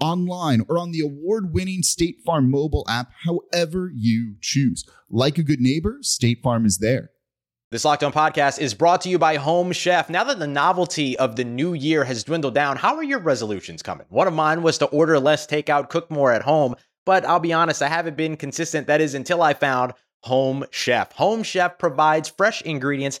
online, or on the award winning State Farm mobile app, however you choose. Like a good neighbor, State Farm is there. This Locked On podcast is brought to you by Home Chef. Now that the novelty of the new year has dwindled down, how are your resolutions coming? One of mine was to order less takeout, cook more at home, but I'll be honest, I haven't been consistent. That is until I found Home Chef. Home Chef provides fresh ingredients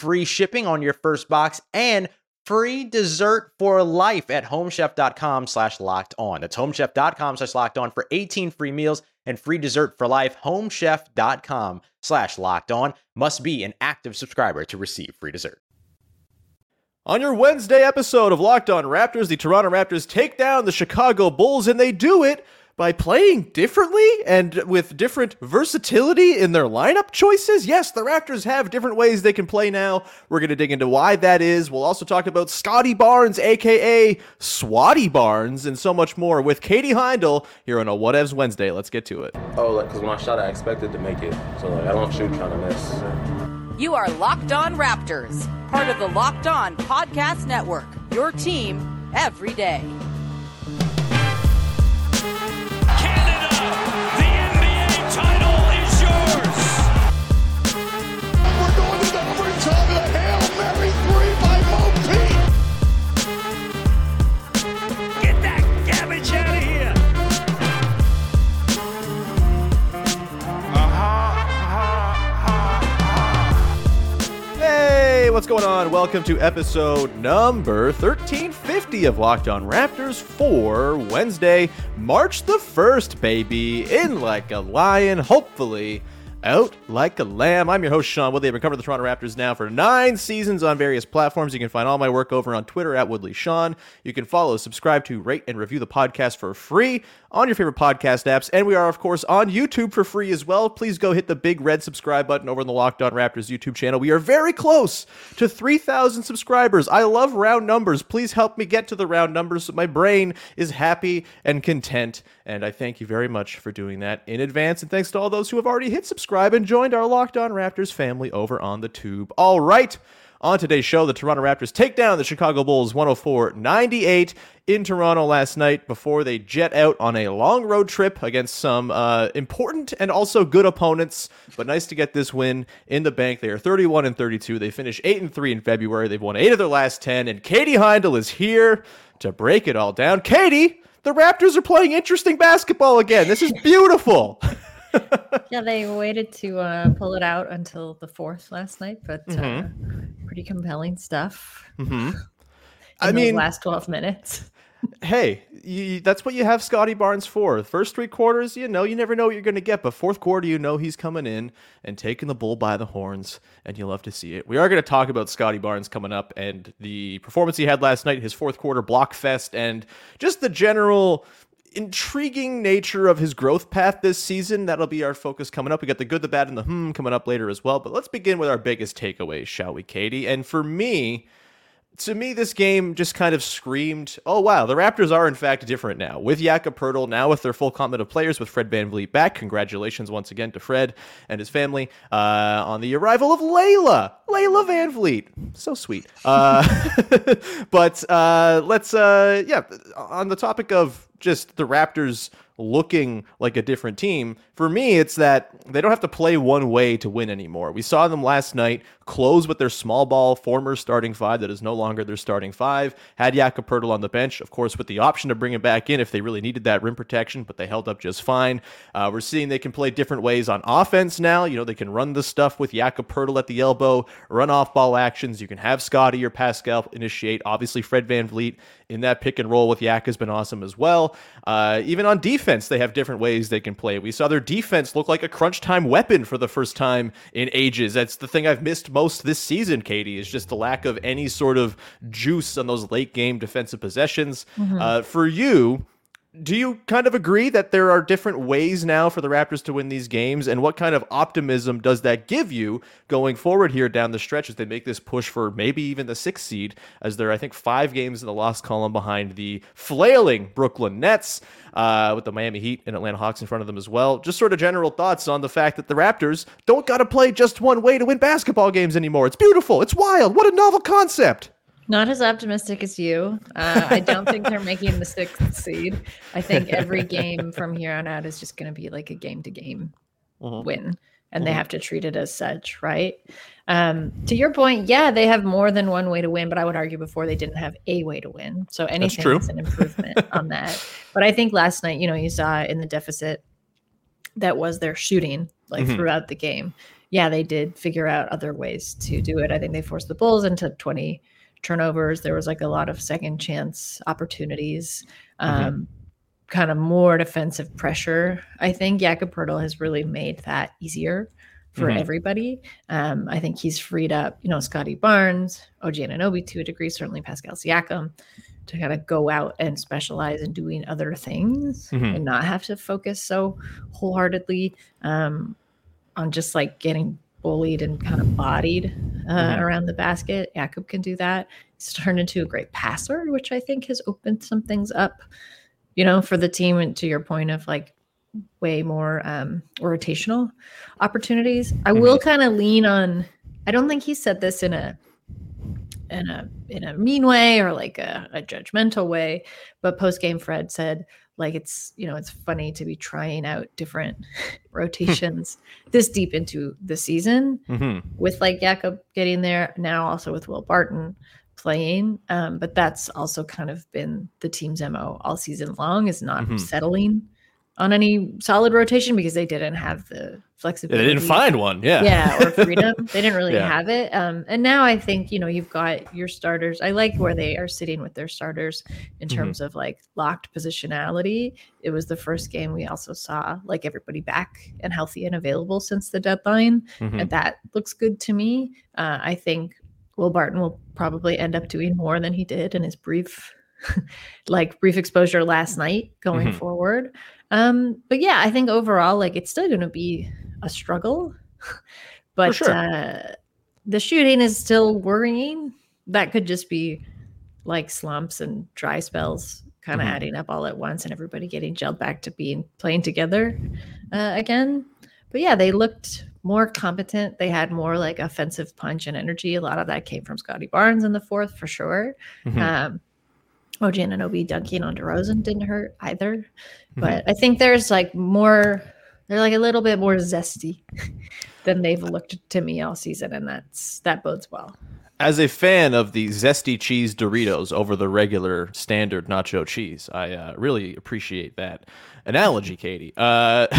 free shipping on your first box and free dessert for life at homechef.com slash locked on. That's homechef.com slash locked on for 18 free meals and free dessert for life. Homechef.com slash locked on must be an active subscriber to receive free dessert. On your Wednesday episode of Locked On Raptors, the Toronto Raptors take down the Chicago Bulls, and they do it by playing differently and with different versatility in their lineup choices. Yes, the Raptors have different ways they can play now. We're going to dig into why that is. We'll also talk about Scottie Barnes, aka Swatty Barnes, and so much more with Katie Heindl here on a Whatevs Wednesday. Let's get to it. Oh, like, because when I shot, I expected to make it. So, like, I don't shoot trying to miss. You are Locked On Raptors, part of the Locked On Podcast Network, your team every day. What's going on? Welcome to episode number 1350 of Locked On Raptors for Wednesday, March the 1st, baby. In like a lion, hopefully out like a lamb. I'm your host, Sean Woodley. I've been covering the Toronto Raptors now for nine seasons on various platforms. You can find all my work over on Twitter at Woodley Sean. You can follow, subscribe to, rate, and review the podcast for free on your favorite podcast apps. And we are, of course, on YouTube for free as well. Please go hit the big red subscribe button over on the Locked On Raptors YouTube channel. We are very close to 3,000 subscribers. I love round numbers. Please help me get to the round numbers so my brain is happy and content. And I thank you very much for doing that in advance. And thanks to all those who have already hit subscribe and joined our Locked On Raptors family over on the tube. All right. On today's show, the Toronto Raptors take down the Chicago Bulls 104 98 in Toronto last night before they jet out on a long road trip against some uh, important and also good opponents. But nice to get this win in the bank. They are 31 and 32. They finished 8 and 3 in February. They've won 8 of their last 10. And Katie Heindl is here to break it all down. Katie, the Raptors are playing interesting basketball again. This is beautiful. yeah, they waited to uh, pull it out until the fourth last night, but uh, mm-hmm. uh, pretty compelling stuff. Mm-hmm. I mean, last twelve minutes. hey, you, that's what you have Scottie Barnes for. First three quarters, you know, you never know what you're going to get, but fourth quarter, you know, he's coming in and taking the bull by the horns, and you love to see it. We are going to talk about Scottie Barnes coming up and the performance he had last night, his fourth quarter block fest, and just the general intriguing nature of his growth path this season. That'll be our focus coming up. We got the good, the bad, and the hmm coming up later as well. But let's begin with our biggest takeaways, shall we, Katie? And for me, to me, this game just kind of screamed, oh, wow, the Raptors are in fact different now. With Jakob Poeltl, now with their full complement of players, with Fred Van VanVleet back. Congratulations once again to Fred and his family uh, on the arrival of Layla. Layla Van VanVleet. So sweet. Uh, but uh, let's, uh, yeah, on the topic of just the Raptors looking like a different team. For me, it's that they don't have to play one way to win anymore. We saw them last night close with their small ball former starting five that is no longer their starting five. Had Jakob Poeltl on the bench, of course, with the option to bring him back in if they really needed that rim protection, but they held up just fine. Uh, we're seeing they can play different ways on offense now. You know, they can run the stuff with Jakob Poeltl at the elbow, run off ball actions. You can have Scottie or Pascal initiate. Obviously, Fred Van VanVleet in that pick and roll with Yak has been awesome as well. Uh, even on defense, they have different ways they can play. We saw their defense look like a crunch time weapon for the first time in ages. That's the thing I've missed most this season, Katie, is just the lack of any sort of juice on those late game defensive possessions. Mm-hmm. Uh, for you, do you kind of agree that there are different ways now for the Raptors to win these games? And what kind of optimism does that give you going forward here down the stretch as they make this push for maybe even the sixth seed, as they're, I think, five games in the loss column behind the flailing Brooklyn Nets, uh, with the Miami Heat and Atlanta Hawks in front of them as well? Just sort of general thoughts on the fact that the Raptors don't got to play just one way to win basketball games anymore. It's beautiful. It's wild. What a novel concept. Not as optimistic as you. Uh, I don't think they're making the sixth seed. I think every game from here on out is just going to be like a game to game win, and mm-hmm. they have to treat it as such, right? Um, to your point, yeah, they have more than one way to win, but I would argue before they didn't have a way to win. So anything is an improvement on that. But I think last night, you know, you saw in the deficit that was their shooting like mm-hmm. throughout the game. Yeah, they did figure out other ways to do it. I think they forced the Bulls into 20 turnovers. There was like a lot of second chance opportunities, mm-hmm. um, kind of more defensive pressure. I think Jakob Poeltl has really made that easier for mm-hmm. everybody. Um, I think he's freed up, you know, Scottie Barnes, OG Anunoby to a degree, certainly Pascal Siakam, to kind of go out and specialize in doing other things mm-hmm. and not have to focus so wholeheartedly um, on just like getting bullied and kind of bodied uh, mm-hmm. around the basket. Jakob can do that. He's turned into a great passer, which I think has opened some things up, you know, for the team. And to your point of like way more um, rotational opportunities, I mm-hmm. will kind of lean on. I don't think he said this in a in a in a mean way or like a, a judgmental way, but post game Fred said like it's you know it's funny to be trying out different rotations this deep into the season mm-hmm. with like Jakob getting there now also with Will Barton playing um, but that's also kind of been the team's mo all season long is not mm-hmm. settling on any solid rotation because they didn't have the flexibility. They didn't find one. Yeah. Yeah. Or freedom. they didn't really yeah. have it. Um, and now I think, you know, you've got your starters. I like where they are sitting with their starters in mm-hmm. terms mm-hmm. of like locked positionality. It was the first game we also saw like everybody back and healthy and available since the deadline. Mm-hmm. And that looks good to me. Uh, I think Will Barton will probably end up doing more than he did in his brief like brief exposure last night going mm-hmm. forward. Um, but yeah, I think overall, like it's still going to be a struggle, but sure. uh, the shooting is still worrying. That could just be like slumps and dry spells kind of mm-hmm. adding up all at once and everybody getting gelled back to being playing together uh, again. But yeah, they looked more competent. They had more like offensive punch and energy. A lot of that came from Scottie Barnes in the fourth for sure. Mm-hmm. Um, OG Anunoby dunking on DeRozan didn't hurt either. Mm-hmm. But I think there's like more, they're like a little bit more zesty than they've looked to me all season. And that's, that bodes well. As a fan of the zesty cheese Doritos over the regular standard nacho cheese, I uh, really appreciate that analogy, Katie. Uh,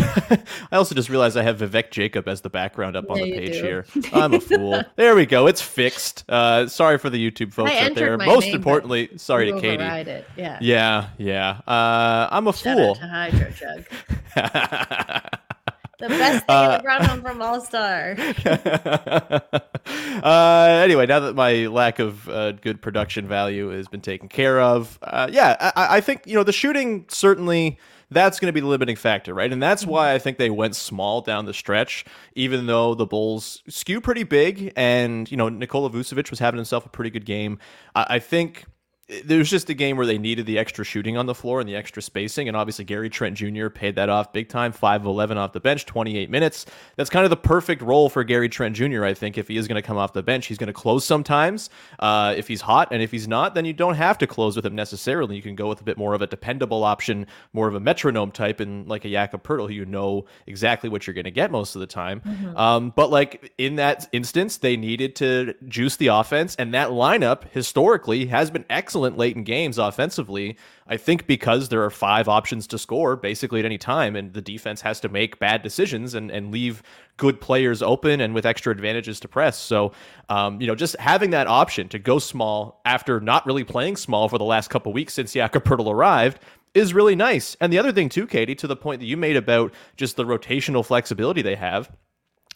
I also just realized I have Vivek Jacob as the background up on the page here. I'm a fool. there we go. It's fixed. Uh, sorry for the YouTube folks out there. Most name, importantly, sorry to Katie. It. Yeah. Yeah. Yeah. Uh, I'm a Shout fool. Hydro Jug. The best thing uh, brought home from All Star. uh, anyway, now that my lack of uh, good production value has been taken care of, uh, yeah, I, I, think you know the shooting certainly that's going to be the limiting factor, right? And that's why mm-hmm. I think they went small down the stretch, even though the Bulls skew pretty big, and you know Nikola Vucevic was having himself a pretty good game. I, I think it was just a game where they needed the extra shooting on the floor and the extra spacing. And obviously, Gary Trent Jr. paid that off big time 5 of 11 off the bench, 28 minutes. That's kind of the perfect role for Gary Trent Jr., I think. If he is going to come off the bench, he's going to close sometimes uh, if he's hot. And if he's not, then you don't have to close with him necessarily. You can go with a bit more of a dependable option, more of a metronome type, and like a Jakob Poeltl, who you know exactly what you're going to get most of the time. Mm-hmm. Um, but like in that instance, they needed to juice the offense. And that lineup historically has been excellent excellent late in games offensively. I think because there are five options to score basically at any time, and the defense has to make bad decisions and, and leave good players open and with extra advantages to press. So, um, you know, just having that option to go small after not really playing small for the last couple weeks since Jakob arrived is really nice. And the other thing too, Katie, to the point that you made about just the rotational flexibility they have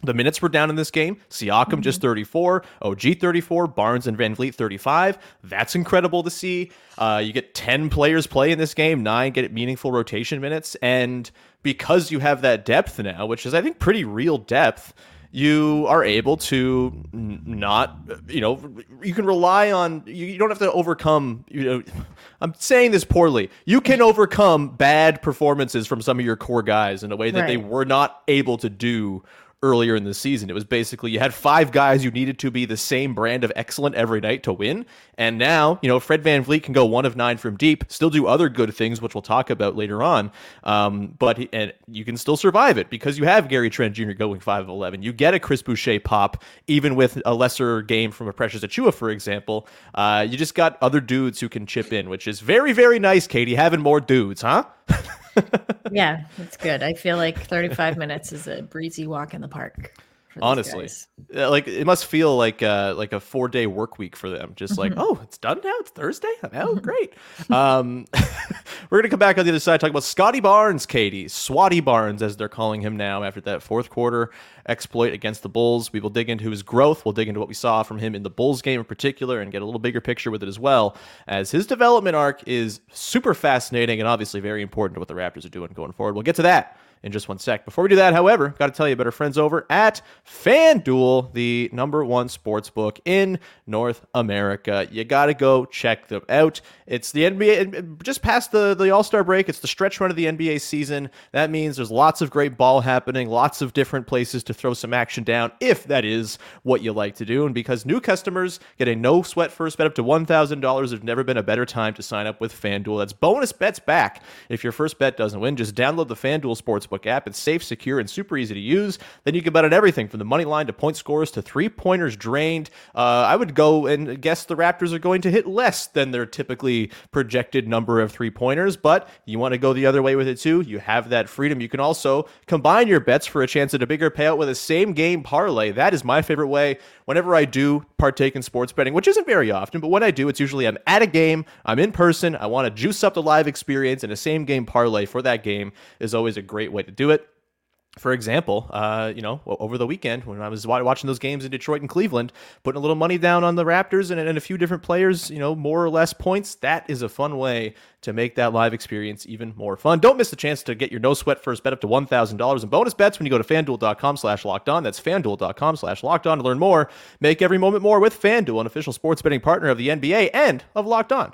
the minutes were down in this game. Siakam mm-hmm. just 34, OG 34, Barnes and VanVleet 35. That's incredible to see. Uh, you get 10 players play in this game, nine get meaningful rotation minutes. And because you have that depth now, which is, I think, pretty real depth, you are able to not, you know, you can rely on, you, don't have to overcome, you know, I'm saying this poorly. You can overcome bad performances from some of your core guys in a way that right. they were not able to do earlier in the season. It was basically you had five guys you needed to be the same brand of excellent every night to win. And now, you know, Fred VanVleet can go one of nine from deep, still do other good things, which we'll talk about later on. Um, but and you can still survive it because you have Gary Trent Jr. going five of 11. You get a Chris Boucher pop, even with a lesser game from a Precious Achiuwa, for example. Uh, you just got other dudes who can chip in, which is very, very nice, Katie, having more dudes, huh? yeah, it's good. I feel like 35 minutes is a breezy walk in the park. Honestly, like it must feel like uh, like a four day work week for them. Just like, mm-hmm. oh, it's done now. It's Thursday. Oh, great. um, we're gonna come back on the other side talk about scottie Barnes, Katie, Swatty Barnes, as they're calling him now after that fourth quarter exploit against the Bulls. We will dig into his growth. We'll dig into what we saw from him in the Bulls game in particular, and get a little bigger picture with it as well. As his development arc is super fascinating and obviously very important to what the Raptors are doing going forward. We'll get to that in just one sec. Before we do that, however, got to tell you about our friends over at FanDuel, the number one sports book in North America. You got to go check them out. It's the NBA, just past the, the All Star break. It's the stretch run of the NBA season. That means there's lots of great ball happening, lots of different places to throw some action down, if that is what you like to do. And because new customers get a no sweat first bet up to $1,000, there's never been a better time to sign up with FanDuel. That's bonus bets back. If your first bet doesn't win, just download the FanDuel Sportsbook app. It's safe, secure, and super easy to use. Then you can bet on everything from the money line to point scores to three pointers drained. Uh, I would go and guess the Raptors are going to hit less than their typically projected number of three pointers, but you want to go the other way with it too. You have that freedom. You can also combine your bets for a chance at a bigger payout with a same game parlay. That is my favorite way. Whenever I do partake in sports betting, which isn't very often, but when I do, it's usually I'm at a game, I'm in person, I want to juice up the live experience, and a same game parlay for that game is always a great way to do it for example, uh, you know, over the weekend when I was watching those games in Detroit and Cleveland, putting a little money down on the Raptors and, and, a few different players, you know, more or less points, that is a fun way to make that live experience even more fun. Don't miss the chance to get your no sweat first bet up to $1,000 in bonus bets when you go to fanduel.com slash locked on. That's fanduel.com slash locked on to learn more. Make every moment more with Fanduel, an official sports betting partner of the NBA and of Locked On.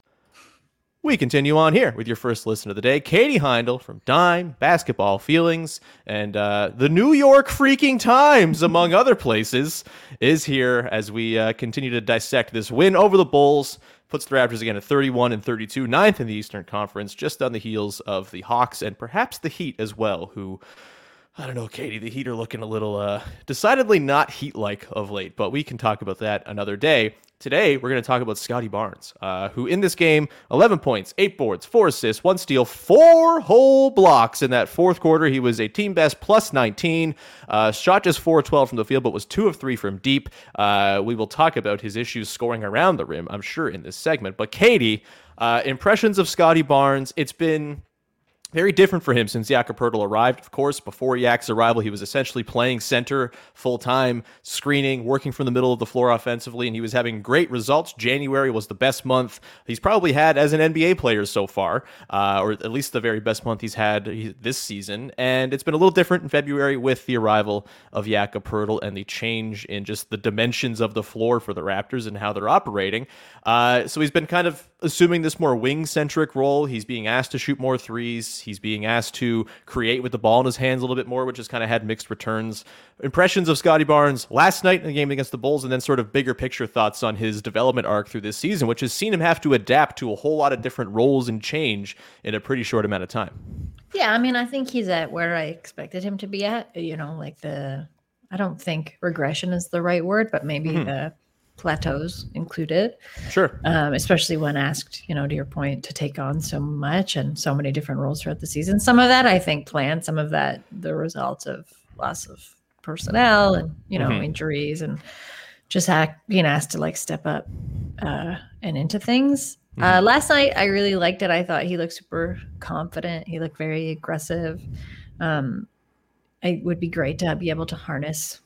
We continue on here with your first listen of the day, Katie Heindl from Dime Basketball Feelings. And uh, the New York Freaking Times, among other places, is here as we uh, continue to dissect this win over the Bulls. Puts the Raptors again at 31 and 32, ninth in the Eastern Conference, just on the heels of the Hawks and perhaps the Heat as well, who I don't know, Katie. The Heat are looking a little uh, decidedly not Heat like of late, but we can talk about that another day. Today, we're going to talk about Scottie Barnes, uh, who in this game, 11 points, 8 boards, 4 assists, 1 steal, 4 whole blocks in that fourth quarter. He was a team best plus 19. Uh, shot just 4 12 from the field, but was 2 of 3 from deep. Uh, we will talk about his issues scoring around the rim, I'm sure, in this segment. But Katie, uh, impressions of Scottie Barnes, it's been very different for him since Jakob Poeltl arrived. Of course, before Yak's arrival, he was essentially playing center full time, screening, working from the middle of the floor offensively, and he was having great results. January was the best month he's probably had as an NBA player so far, uh, or at least the very best month he's had this season. And it's been a little different in February with the arrival of Jakob Poeltl and the change in just the dimensions of the floor for the Raptors and how they're operating. Uh, so he's been kind of assuming this more wing centric role. He's being asked to shoot more threes. He's being asked to create with the ball in his hands a little bit more, which has kind of had mixed returns. Impressions of Scottie Barnes last night in the game against the Bulls, and then sort of bigger picture thoughts on his development arc through this season, which has seen him have to adapt to a whole lot of different roles and change in a pretty short amount of time. Yeah, I mean, I think he's at where I expected him to be at. You know, like the I don't think regression is the right word, but maybe mm-hmm. the plateaus included. Sure. Um, especially when asked, you know, to your point, to take on so much and so many different roles throughout the season. Some of that I think planned, some of that the result of loss of personnel and, you know, mm-hmm. injuries and just act, being asked to like step up uh, and into things. Uh, mm-hmm. Uh, last night, I really liked it. I thought he looked super confident. He looked very aggressive. Um, it would be great to be able to harness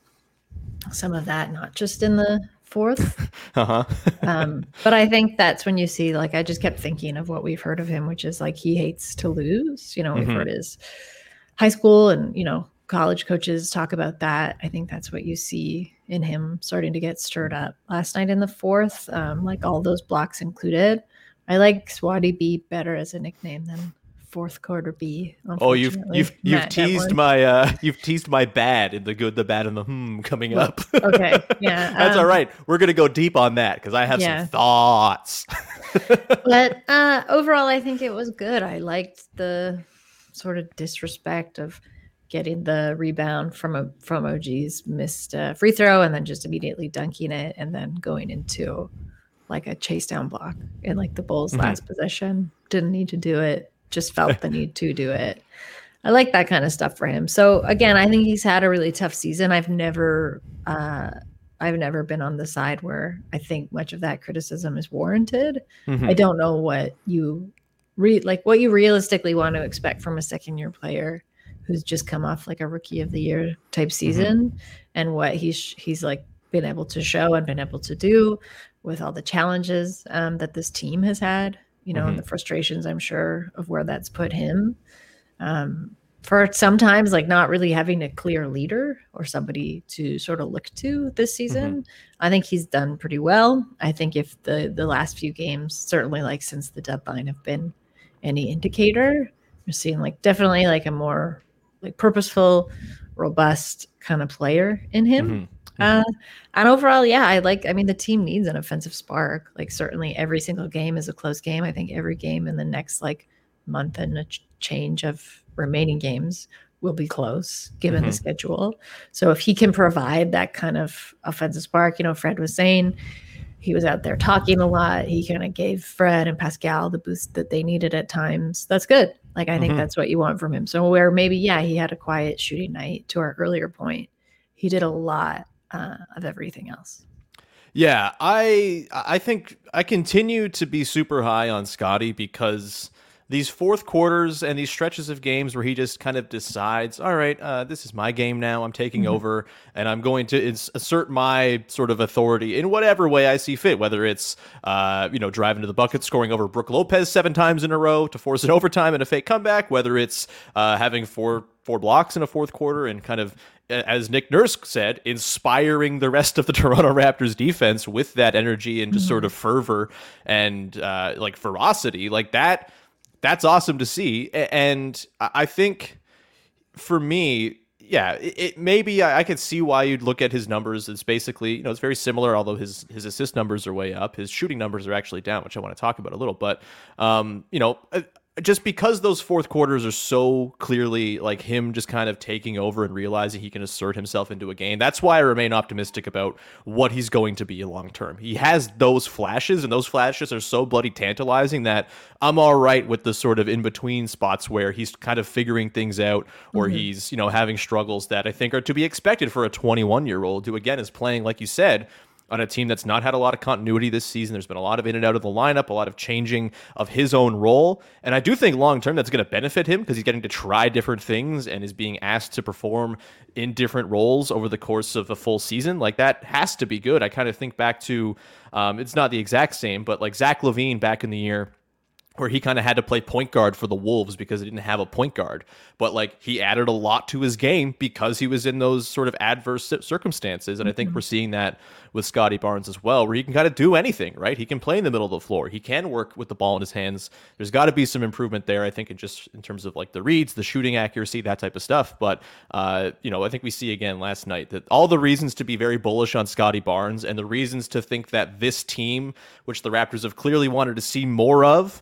some of that, not just in the fourth. uh-huh. um, but I think that's when you see, like, I just kept thinking of what we've heard of him, which is like he hates to lose. You know, we've mm-hmm. heard his high school and, you know, college coaches talk about that. I think that's what you see in him starting to get stirred up. Last night in the fourth, um, like all those blocks included, I like Swatty B better as a nickname than fourth quarter B. Oh, you've you've you've teased my uh you've teased my bad in the good, the bad, and the hmm coming well, up. okay, yeah, that's um, all right. We're gonna go deep on that because I have yeah. some thoughts. but uh overall, I think it was good. I liked the sort of disrespect of getting the rebound from a from OG's missed uh, free throw and then just immediately dunking it and then going into like a chase down block in like the Bulls' mm-hmm. last possession. Didn't need to do it just felt the need to do it. I like that kind of stuff for him. So again, I think he's had a really tough season. I've never uh I've never been on the side where I think much of that criticism is warranted. Mm-hmm. I don't know what you read like what you realistically want to expect from a second year player who's just come off like a rookie of the year type mm-hmm. season mm-hmm. and what he's he's like been able to show and been able to do with all the challenges um, that this team has had you know, mm-hmm. and the frustrations I'm sure of where that's put him. Um, for sometimes like not really having a clear leader or somebody to sort of look to this season. Mm-hmm. I think he's done pretty well. I think if the the last few games, certainly like since the deadline, have been any indicator, you're seeing like definitely like a more like purposeful, robust kind of player in him. Mm-hmm. Uh, and overall, yeah, I like. I mean, the team needs an offensive spark. Like certainly, every single game is a close game. I think every game in the next like month and a ch- change of remaining games will be close given mm-hmm. the schedule. So if he can provide that kind of offensive spark, you know, Fred was saying he was out there talking a lot. He kind of gave Fred and Pascal the boost that they needed at times. That's good. Like I mm-hmm. think that's what you want from him. So where maybe yeah, he had a quiet shooting night to our earlier point. He did a lot uh, of everything else. Yeah, I I think I continue to be super high on Scottie because these fourth quarters and these stretches of games where he just kind of decides, all right, uh, this is my game now. I'm taking mm-hmm. over and I'm going to ins- assert my sort of authority in whatever way I see fit, whether it's, uh, you know, driving to the bucket, scoring over Brook Lopez seven times in a row to force an overtime and a fake comeback, whether it's uh, having four four blocks in a fourth quarter and kind of as Nick Nurse said, inspiring the rest of the Toronto Raptors defense with that energy and just mm-hmm. sort of fervor and uh, like ferocity, like that. That's awesome to see, and I think for me, yeah, it, it maybe I, could see why you'd look at his numbers. It's basically you know it's very similar, although his his assist numbers are way up. His shooting numbers are actually down, which I want to talk about a little. But um, you know, just because those fourth quarters are so clearly like him just kind of taking over and realizing he can assert himself into a game, that's why I remain optimistic about what he's going to be long term. He has those flashes, and those flashes are so bloody tantalizing that I'm all right with the sort of in between spots where he's kind of figuring things out or mm-hmm. he's, you know, having struggles that I think are to be expected for a 21 year old who, again, is playing, like you said, on a team that's not had a lot of continuity this season. There's been a lot of in and out of the lineup, a lot of changing of his own role. And I do think long term that's going to benefit him because he's getting to try different things and is being asked to perform in different roles over the course of a full season. Like that has to be good. I kind of think back to um, it's not the exact same, but like Zach LaVine back in the year where he kind of had to play point guard for the Wolves because he didn't have a point guard. But like he added a lot to his game because he was in those sort of adverse circumstances. And mm-hmm. I think mm-hmm. we're seeing that with Scottie Barnes as well, where he can kind of do anything, right? He can play in the middle of the floor. He can work with the ball in his hands. There's got to be some improvement there, I think, in just in terms of like the reads, the shooting accuracy, that type of stuff. But uh, you know, I think we see again last night that all the reasons to be very bullish on Scottie Barnes and the reasons to think that this team, which the Raptors have clearly wanted to see more of,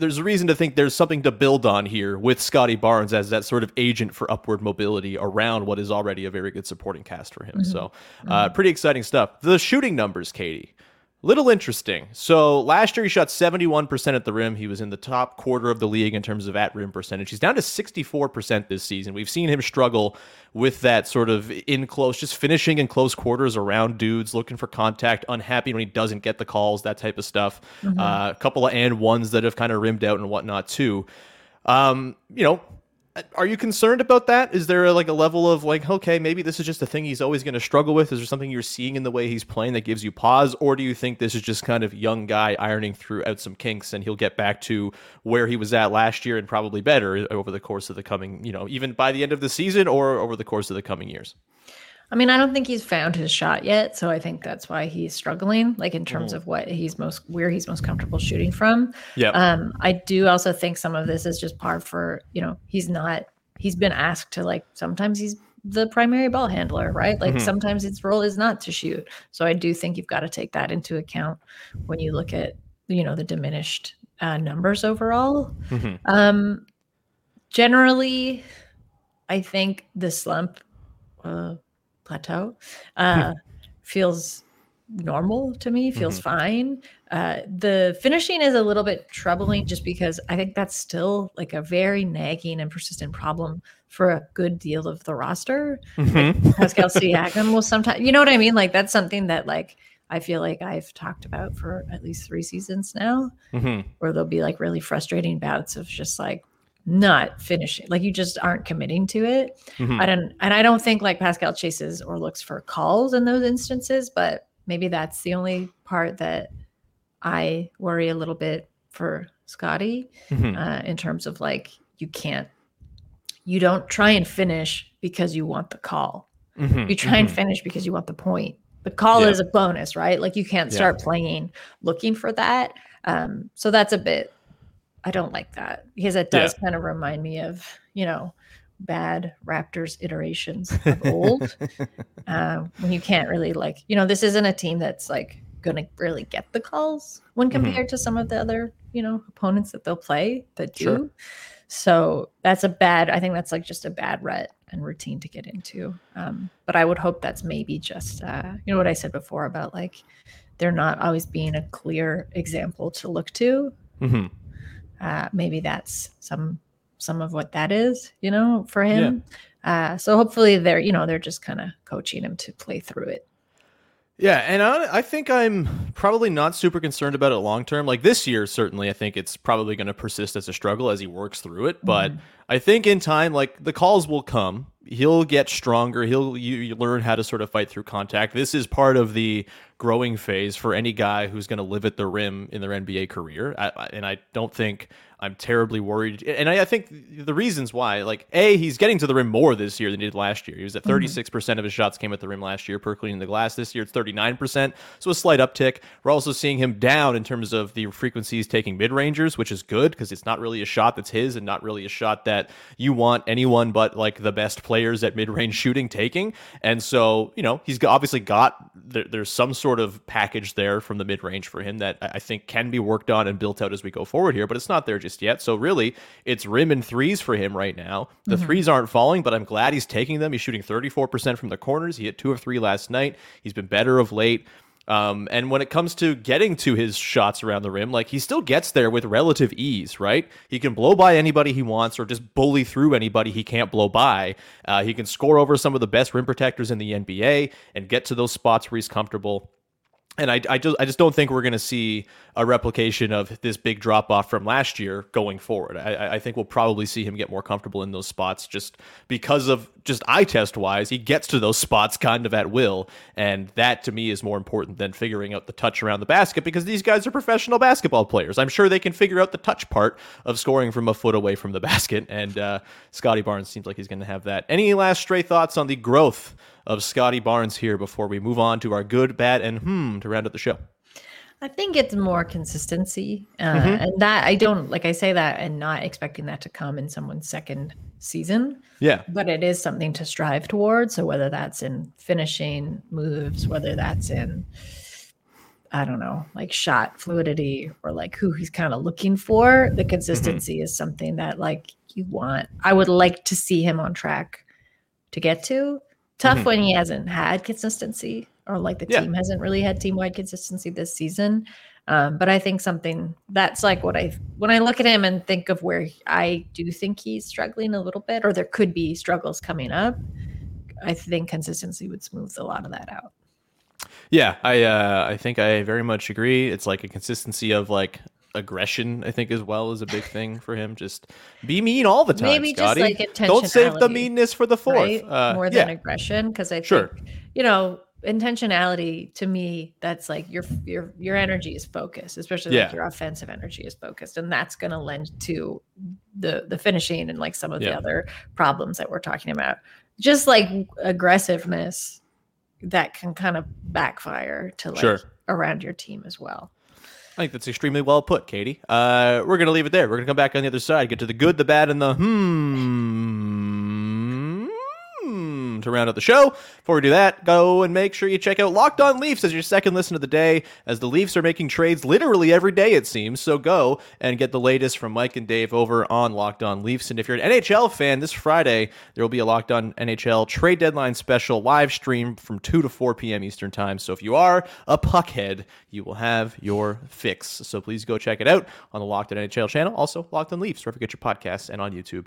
there's a reason to think there's something to build on here with Scottie Barnes as that sort of agent for upward mobility around what is already a very good supporting cast for him. Mm-hmm. So, uh, mm-hmm. pretty exciting stuff. The shooting numbers, Katie. Little interesting. So last year he shot 71% at the rim. He was in the top quarter of the league in terms of at rim percentage. He's down to 64% this season. We've seen him struggle with that sort of in close, just finishing in close quarters around dudes, looking for contact, unhappy when he doesn't get the calls, that type of stuff. Mm-hmm. Uh, a couple of and ones that have kind of rimmed out and whatnot too. Um, you know, are you concerned about that? Is there like a level of like, okay, maybe this is just a thing he's always going to struggle with? Is there something you're seeing in the way he's playing that gives you pause, or do you think this is just kind of young guy ironing through out some kinks and he'll get back to where he was at last year and probably better over the course of the coming, you know, even by the end of the season or over the course of the coming years? I mean, I don't think he's found his shot yet, so I think that's why he's struggling, like in terms mm. of what he's most where he's most comfortable shooting from. Yeah. Um, I do also think some of this is just par for you know he's not he's been asked to like sometimes he's the primary ball handler, right? Like mm-hmm. sometimes his role is not to shoot. So I do think you've got to take that into account when you look at you know the diminished uh, numbers overall. Mm-hmm. Um, generally, I think the slump. Uh, plateau uh, feels normal to me feels mm-hmm. fine uh, the finishing is a little bit troubling just because i think that's still like a very nagging and persistent problem for a good deal of the roster mm-hmm. like pascal siakam will sometimes you know what i mean like that's something that like i feel like i've talked about for at least three seasons now mm-hmm. where there'll be like really frustrating bouts of just like not finishing like you just aren't committing to it mm-hmm. i don't and i don't think like pascal chases or looks for calls in those instances but maybe that's the only part that i worry a little bit for scottie mm-hmm. uh, in terms of like you can't you don't try and finish because you want the call mm-hmm. you try and mm-hmm. finish because you want the point the call yeah. is a bonus right like you can't start yeah. playing looking for that um, so that's a bit I don't like that because it does yeah. kind of remind me of, you know, bad Raptors iterations of old. uh, when you can't really like, you know, this isn't a team that's like going to really get the calls when mm-hmm. compared mm-hmm. to some of the other, you know, opponents that they'll play that do. Sure. So that's a bad, I think that's like just a bad rut and routine to get into. Um, but I would hope that's maybe just, uh, you know, what I said before about like, they're not always being a clear example to look to. Mm-hmm uh, maybe that's some some of what that is, you know, for him. Yeah. Uh, so hopefully they're, you know, they're just kind of coaching him to play through it. Yeah, and I, I, think I'm probably not super concerned about it long term. Like this year, certainly, I think it's probably going to persist as a struggle as he works through it. But mm-hmm. I think in time, like the calls will come. He'll get stronger. He'll you, you learn how to sort of fight through contact. This is part of the growing phase for any guy who's going to live at the rim in their NBA career. I, and I don't think I'm terribly worried. And I, I, think the reasons why, like, A, he's getting to the rim more this year than he did last year. He was at 36% mm-hmm. of his shots came at the rim last year per cleaning the glass. This year it's 39%. So a slight uptick. We're also seeing him down in terms of the frequencies taking mid rangers, which is good because it's not really a shot that's his and not really a shot that you want anyone but like the best players at mid range shooting taking. And so, you know, he's obviously got, there, there's some sort of package there from the mid range for him that I think can be worked on and built out as we go forward here, but it's not there just yet. So really, it's rim and threes for him right now. The mm-hmm. threes aren't falling, but I'm glad he's taking them. He's shooting 34% from the corners. He hit two of three last night. He's been better of late. Um, and when it comes to getting to his shots around the rim, like he still gets there with relative ease, right? He can blow by anybody he wants or just bully through anybody he can't blow by. Uh, he can score over some of the best rim protectors in the NBA and get to those spots where he's comfortable and I, I just I just don't think we're going to see a replication of this big drop off from last year going forward. I, I think we'll probably see him get more comfortable in those spots just because of just eye test wise, he gets to those spots kind of at will, and that to me is more important than figuring out the touch around the basket because these guys are professional basketball players. I'm sure they can figure out the touch part of scoring from a foot away from the basket, and uh, Scottie Barnes seems like he's going to have that. Any last stray thoughts on the growth? Of Scottie Barnes here before we move on to our good, bad, and hmm to round out the show? I think it's more consistency. Uh, mm-hmm. And that I don't like, I say that and not expecting that to come in someone's second season. Yeah. But it is something to strive towards. So whether that's in finishing moves, whether that's in, I don't know, like shot fluidity or like who he's kind of looking for, the mm-hmm. consistency mm-hmm. is something that like you want. I would like to see him on track to get to. Tough mm-hmm. when he hasn't had consistency or like the yeah. team hasn't really had team wide consistency this season. Um, but I think something that's like what I when I look at him and think of where I do think he's struggling a little bit, or there could be struggles coming up. I think consistency would smooth a lot of that out. Yeah, I uh, I think I very much agree. It's like a consistency of like aggression, I think, as well is a big thing for him. Just be mean all the time, Maybe Scottie. Just like Don't save the meanness for the fourth. Right? Uh, More than yeah. aggression, because I sure. think you know intentionality to me that's like your your your energy is focused especially yeah. like your offensive energy is focused and that's going to lend to the the finishing and like some of yeah. the other problems that we're talking about just like aggressiveness that can kind of backfire to like sure. around your team as well I think that's extremely well put, Katie. Uh, we're going to leave it there. We're going to come back on the other side, get to the good, the bad, and the hmm to round out the show. Before we do that, go and make sure you check out Locked On Leafs as your second listen of the day, as the Leafs are making trades literally every day, it seems. So go and get the latest from Mike and Dave over on Locked On Leafs. And if you're an NHL fan, this Friday, there will be a Locked On NHL trade deadline special live stream from 2 to 4 p.m. Eastern Time. So if you are a puckhead, you will have your fix. So please go check it out on the Locked On NHL channel. Also, Locked On Leafs, wherever you get your podcasts and on YouTube.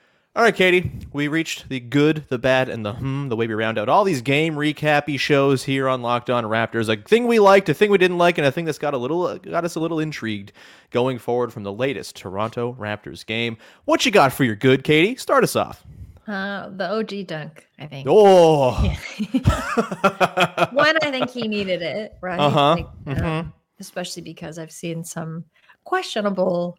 All right, Katie, we reached the good, the bad, and the hmm, the way we round out all these game recappy shows here on Locked On Raptors. A thing we liked, a thing we didn't like, and a thing that's got a little got us a little intrigued going forward from the latest Toronto Raptors game. What you got for your good, Katie? Start us off. Uh, the OG dunk, I think. Oh, one, I think he needed it, right? Uh-huh. Like, mm-hmm. um, especially because I've seen some questionable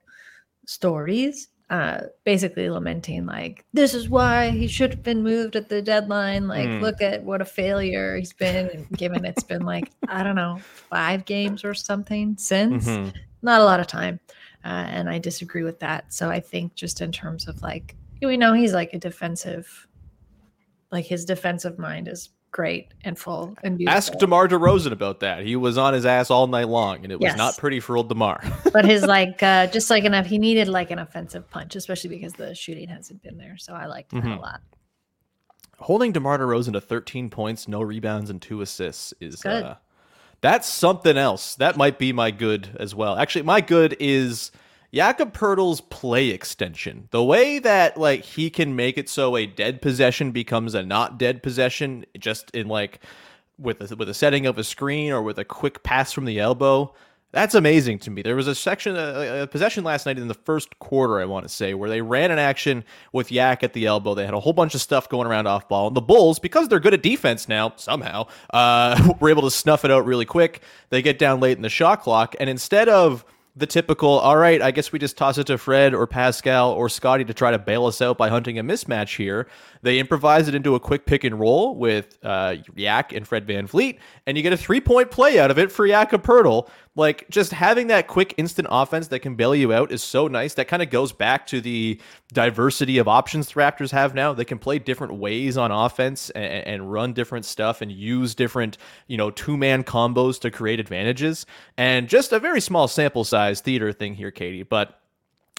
stories uh, basically lamenting like this is why he should have been moved at the deadline. Like, Mm. look at what a failure he's been. Given it's been like I don't know five games or something since, Mhm. not a lot of time, uh, and I disagree with that. So I think just in terms of like we know he's like a defensive, like his defensive mind is great and full and beautiful. Ask DeMar DeRozan about that. He was on his ass all night long, and it was Yes. not pretty for old DeMar. but his like uh just like enough he needed like an offensive punch especially because the shooting hasn't been there so i liked that Mhm. a lot Holding DeMar DeRozan to 13 points, no rebounds, and two assists is Good. uh, that's something else. That might be my good as well. Actually, my good is Jakob Poeltl's play extension. The way that like he can make it so a dead possession becomes a not dead possession, just in like with a, with a setting of a screen or with a quick pass from the elbow. That's amazing to me. There was a section, a, a possession last night in the first quarter, I want to say, where they ran an action with Yak at the elbow. They had a whole bunch of stuff going around off ball. And the Bulls, because they're good at defense now, somehow, uh, were able to snuff it out really quick. They get down late in the shot clock. And instead of the typical, all right, I guess we just toss it to Fred or Pascal or Scottie to try to bail us out by hunting a mismatch here. They improvise it into a quick pick and roll with uh, Yak and Fred VanVleet, and you get a three point play out of it for Poeltl. Like, just having that quick instant offense that can bail you out is so nice. That kind of goes back to the diversity of options the Raptors have now. They can play different ways on offense and, and run different stuff and use different, you know, two man combos to create advantages. And just a very small sample size theater thing here, Katie, but.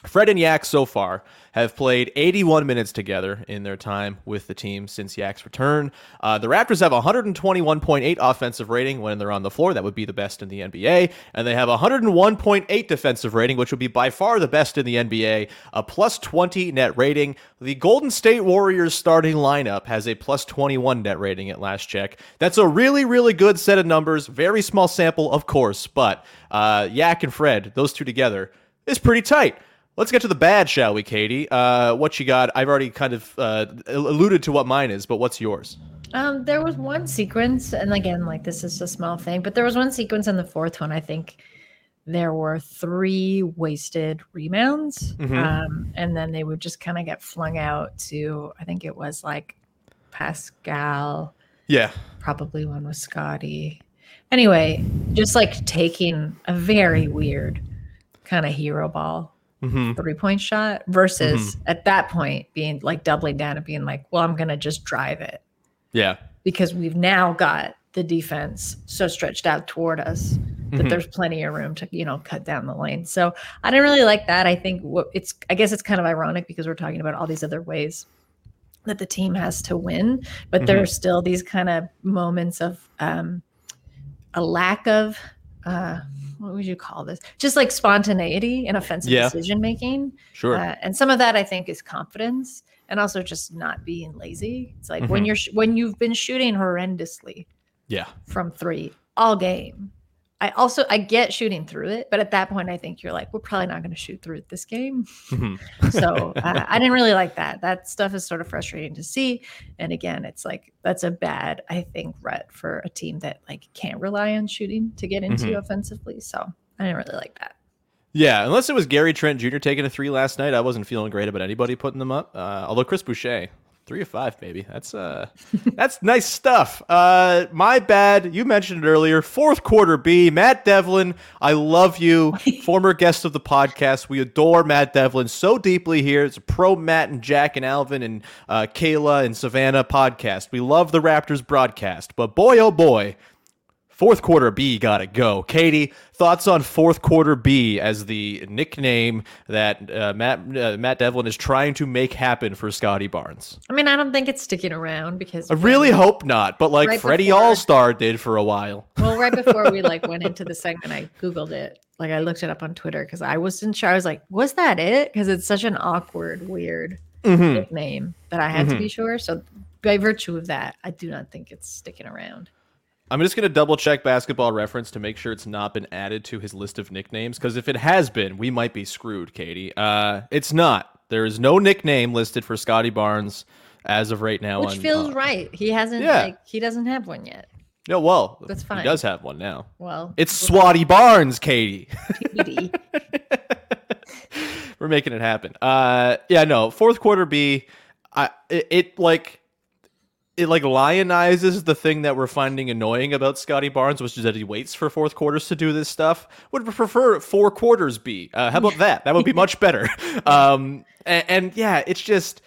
Fred and Yak so far have played 81 minutes together in their time with the team since Yak's return. Uh, the Raptors have 121.8 offensive rating when they're on the floor. That would be the best in the NBA. And they have 101.8 defensive rating, which would be by far the best in the NBA. A plus 20 net rating. The Golden State Warriors starting lineup has a plus 21 net rating at last check. That's a really, really good set of numbers. Very small sample, of course, but uh, Yak and Fred, those two together, is pretty tight. Let's get to the bad, shall we, Katie? Uh, what you got? I've already kind of uh, alluded to what mine is, but what's yours? um there was one sequence and again like this is a small thing but there was one sequence in the fourth one i think there were three wasted rebounds Mhm. um and then they would just kind of get flung out to i think it was like pascal Yeah. probably one with Scottie. Anyway, just like taking a very weird kind of hero ball hmm three point shot versus at that point being like doubling down and being like, well, I'm going to just drive it Yeah. because we've now got the defense so stretched out toward us that Mhm. there's plenty of room to, you know, cut down the lane. So I didn't really like that. I think what it's, I guess it's kind of ironic because we're talking about all these other ways that the team has to win, but there Mhm. are still these kind of moments of um, a lack of, uh, what would you call this? Just like spontaneity and offensive Yeah. decision making. Sure. Uh, and some of that I think is confidence and also just not being lazy. It's like when Mhm. you're sh- when you've been shooting horrendously yeah. from 3 all game. I also I get shooting through it, but at that point I think you're like we're probably not going to shoot through it this game. Mhm. So uh, I didn't really like that. That stuff is sort of frustrating to see. And again, it's like that's a bad I think rut for a team that like can't rely on shooting to get into Mhm. offensively. So I didn't really like that. Yeah. Unless it was Gary Trent Jr. taking a three last night, I wasn't feeling great about anybody putting them up. Uh, although Chris Boucher, three of five, baby. That's uh, that's nice stuff. Uh, my bad. You mentioned it earlier. Fourth quarter B. Matt Devlin. I love you, former guest of the podcast. We adore Matt Devlin so deeply here. It's a pro Matt and Jack and Alvin and uh, Kayla and Savannah podcast. We love the Raptors broadcast, but boy, oh boy. Fourth quarter B gotta go. Katie, thoughts on fourth quarter B as the nickname that uh, Matt uh, Matt Devlin is trying to make happen for Scottie Barnes? I mean, I don't think it's sticking around because I really when- hope not, but like Right Freddie All Star did for a while. Well, right before we like went into the segment, I googled it. Like I looked it up on Twitter because I wasn't sure. I was like, "Was that it?" Because it's such an awkward, weird Mhm. nickname that I had to Mhm. be sure. So, by virtue of that, I do not think it's sticking around. I'm just gonna double check basketball reference to make sure it's not been added to his list of nicknames, because if it has been, we might be screwed, Katie. Uh, it's not. There is no nickname listed for Scottie Barnes as of right now. Which on, feels uh, right. He hasn't Yeah. like he doesn't have one yet. No, well, That's fine. He does have one now. Well, It's Swatty Barnes, Katie. TBD. We're making it happen. Uh, yeah, no. Fourth quarter B, I it, it like it like lionizes the thing that we're finding annoying about Scottie Barnes, which is that he waits for fourth quarters to do this stuff. Would prefer four quarters be. Uh, how about that? That would be much better. Um, and, and yeah, it's just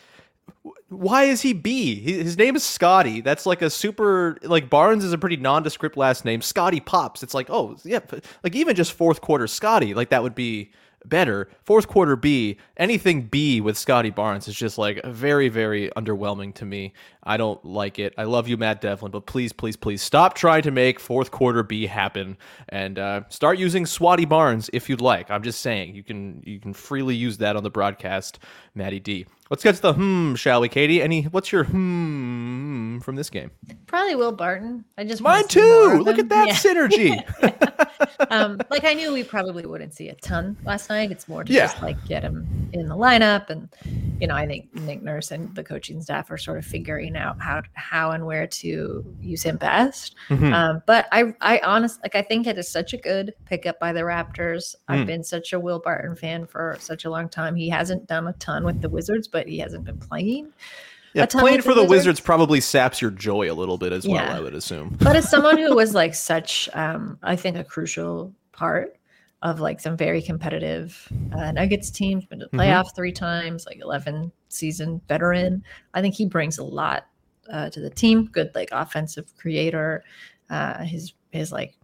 why is he B? His name is Scottie. That's like a super like Barnes is a pretty nondescript last name. Scottie Pops. It's like oh yeah, like even just fourth quarter Scottie like that would be better. Fourth quarter B, anything B with Scottie Barnes is just like very, very underwhelming to me. I don't like it. I love you, Matt Devlin, but please, please, please stop trying to make fourth quarter B happen and uh, start using Swatty Barnes if you'd like. I'm just saying you can you can freely use that on the broadcast, Matty D. Let's get to the hmm, shall we, Katie? Any what's your hmm from this game? Probably Will Barton. I just mine too. Look at that yeah. synergy. um, like I knew we probably wouldn't see a ton last night. It's more to yeah. just like get him in the lineup, and you know I think Nick Nurse and the coaching staff are sort of figuring out how how and where to use him best. Mm-hmm. Um, but I I honestly like I think it is such a good pickup by the Raptors. Mm. I've been such a Will Barton fan for such a long time. He hasn't done a ton with the Wizards but he hasn't been playing. Yeah, playing for the Wizards. Wizards. probably saps your joy a little bit as well. Yeah. I would assume. But as someone who was like such, um, I think a crucial part of like some very competitive uh, Nuggets teams, been to mm-hmm. playoff mm-hmm. three times, like eleven season veteran. I think he brings a lot uh, to the team. Good like offensive creator. Uh, his his like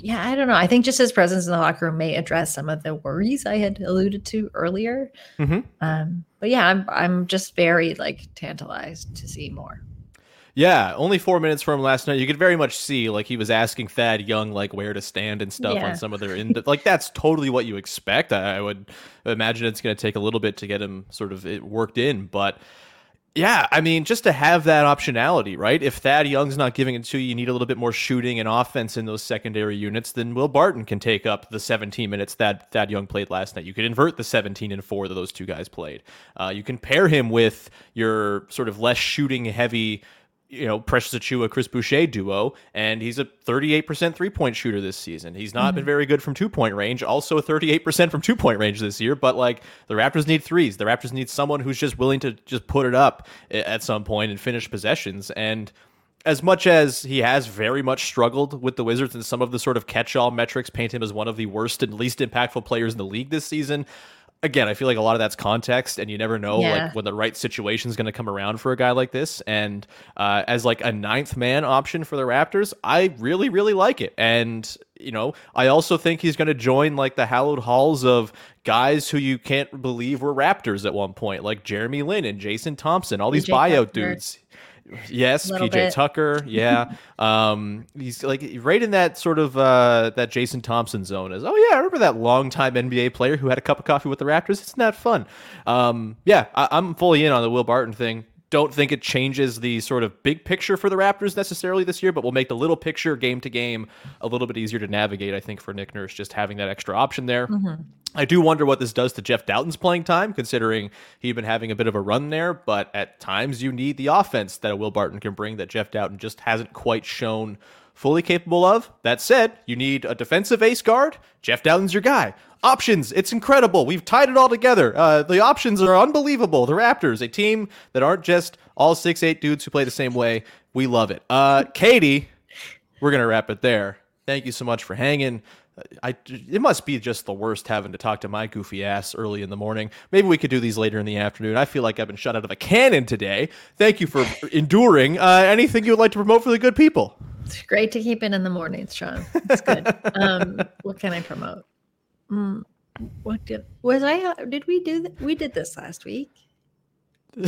yeah, I don't know. I think just his presence in the locker room may address some of the worries I had alluded to earlier. Mm-hmm. Um, but yeah, I'm I'm just very like tantalized to see more. Yeah, only four minutes from last night. You could very much see like he was asking Thad Young like where to stand and stuff yeah. on some of their in like that's totally what you expect. I, I would imagine it's going to take a little bit to get him sort of worked in, but yeah, I mean, just to have that optionality, right? If Thad Young's not giving it to you, you need a little bit more shooting and offense in those secondary units, then Will Barton can take up the 17 minutes that Thad Young played last night. You could invert the 17 and 4 that those two guys played. Uh, you can pair him with your sort of less shooting heavy you know, Precious Achiuwa, Chris Boucher duo, and he's a 38% three point shooter this season. He's not mm-hmm. been very good from two point range, also 38% from two point range this year, but like the Raptors need threes. The Raptors need someone who's just willing to just put it up at some point and finish possessions. And as much as he has very much struggled with the Wizards and some of the sort of catch all metrics paint him as one of the worst and least impactful players in the league this season, again, I feel like a lot of that's context, and you never know yeah. like when the right situation is going to come around for a guy like this. And uh, as like a ninth man option for the Raptors, I really, really like it. And you know, I also think he's going to join like the hallowed halls of guys who you can't believe were Raptors at one point, like Jeremy Lin and Jason Thompson, all these buyout dudes. Yes, PJ bit. Tucker. Yeah, um, he's like right in that sort of uh, that Jason Thompson zone. Is oh yeah, I remember that longtime NBA player who had a cup of coffee with the Raptors. It's not that fun. Um, yeah, I, I'm fully in on the Will Barton thing don't think it changes the sort of big picture for the Raptors necessarily this year, but will make the little picture game to game a little bit easier to navigate, I think, for Nick Nurse, just having that extra option there. Mm-hmm. I do wonder what this does to Jeff Dowtin's playing time, considering he'd been having a bit of a run there, but at times you need the offense that a Will Barton can bring that Jeff Dowtin just hasn't quite shown fully capable of. That said, you need a defensive ace guard. Jeff Dowtin's your guy. Options, it's incredible. We've tied it all together. Uh, the options are unbelievable. The Raptors, a team that aren't just all six eight dudes who play the same way. We love it. Uh, Katie, we're gonna wrap it there. Thank you so much for hanging. I it must be just the worst having to talk to my goofy ass early in the morning. Maybe we could do these later in the afternoon. I feel like I've been shot out of a cannon today. Thank you for enduring. Uh, anything you would like to promote for the good people? It's great to keep it in the mornings, Sean. It's good. um, what can I promote? Mm, what did was I? Did we do? Th- we did this last week.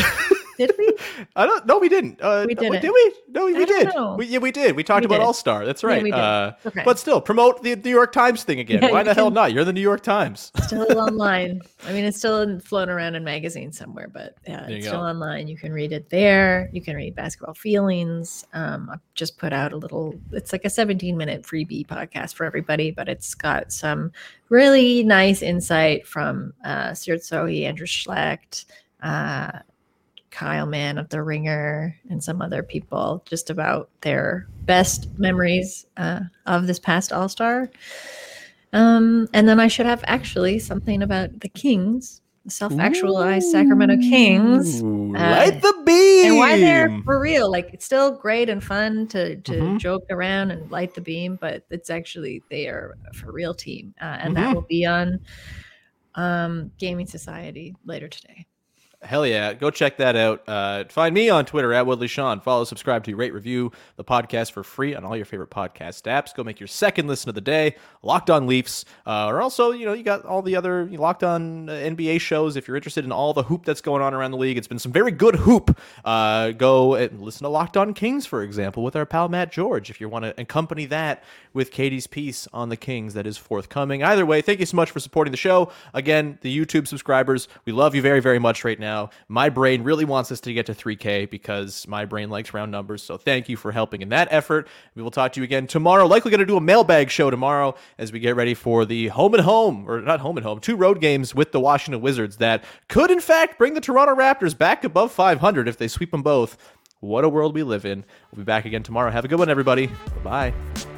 Did we? I don't. No, we didn't. Uh, we did. Did we? No, we, we did. We, yeah, we did. We talked we about All Star. That's right. Yeah, uh, okay. But still, promote the New York Times thing again. Yeah, Why the hell not? You're the New York Times. Still online. I mean, it's still floating around in magazines somewhere, but yeah, it's still online. You can read it there. You can read Basketball Feelings. Um, I've just put out a little. It's like a 17 minute freebie podcast for everybody, but it's got some really nice insight from uh, Stuart Sohi, Andrew Schlecht. Uh, Kyle Mann of The Ringer and some other people just about their best memories uh, of this past All Star. Um, and then I should have actually something about the Kings, the self-actualized Sacramento Kings, Ooh, uh, light the beam. and why they're for real. Like it's still great and fun to to Mhm. joke around and light the beam, but it's actually they are a for real team, uh, and Mhm. that will be on um, Gaming Society later today. Hell yeah. Go check that out. Uh, find me on Twitter at Woodley Sean. Follow, subscribe to rate, review the podcast for free on all your favorite podcast apps. Go make your second listen of the day. Locked on Leafs. Uh, or also, you know, you got all the other Locked on uh, NBA shows. If you're interested in all the hoop that's going on around the league, it's been some very good hoop. Uh, go and listen to Locked on Kings, for example, with our pal Matt George, if you want to accompany that with Katie's piece on the Kings that is forthcoming. Either way, thank you so much for supporting the show. Again, the YouTube subscribers, we love you very, very much right now. My brain really wants us to get to 3K because my brain likes round numbers. So thank you for helping in that effort. We will talk to you again tomorrow. Likely going to do a mailbag show tomorrow as we get ready for the home and home, or not home and home, two road games with the Washington Wizards that could, in fact, bring the Toronto Raptors back above 500 if they sweep them both. What a world we live in. We'll be back again tomorrow. Have a good one, everybody. Bye bye.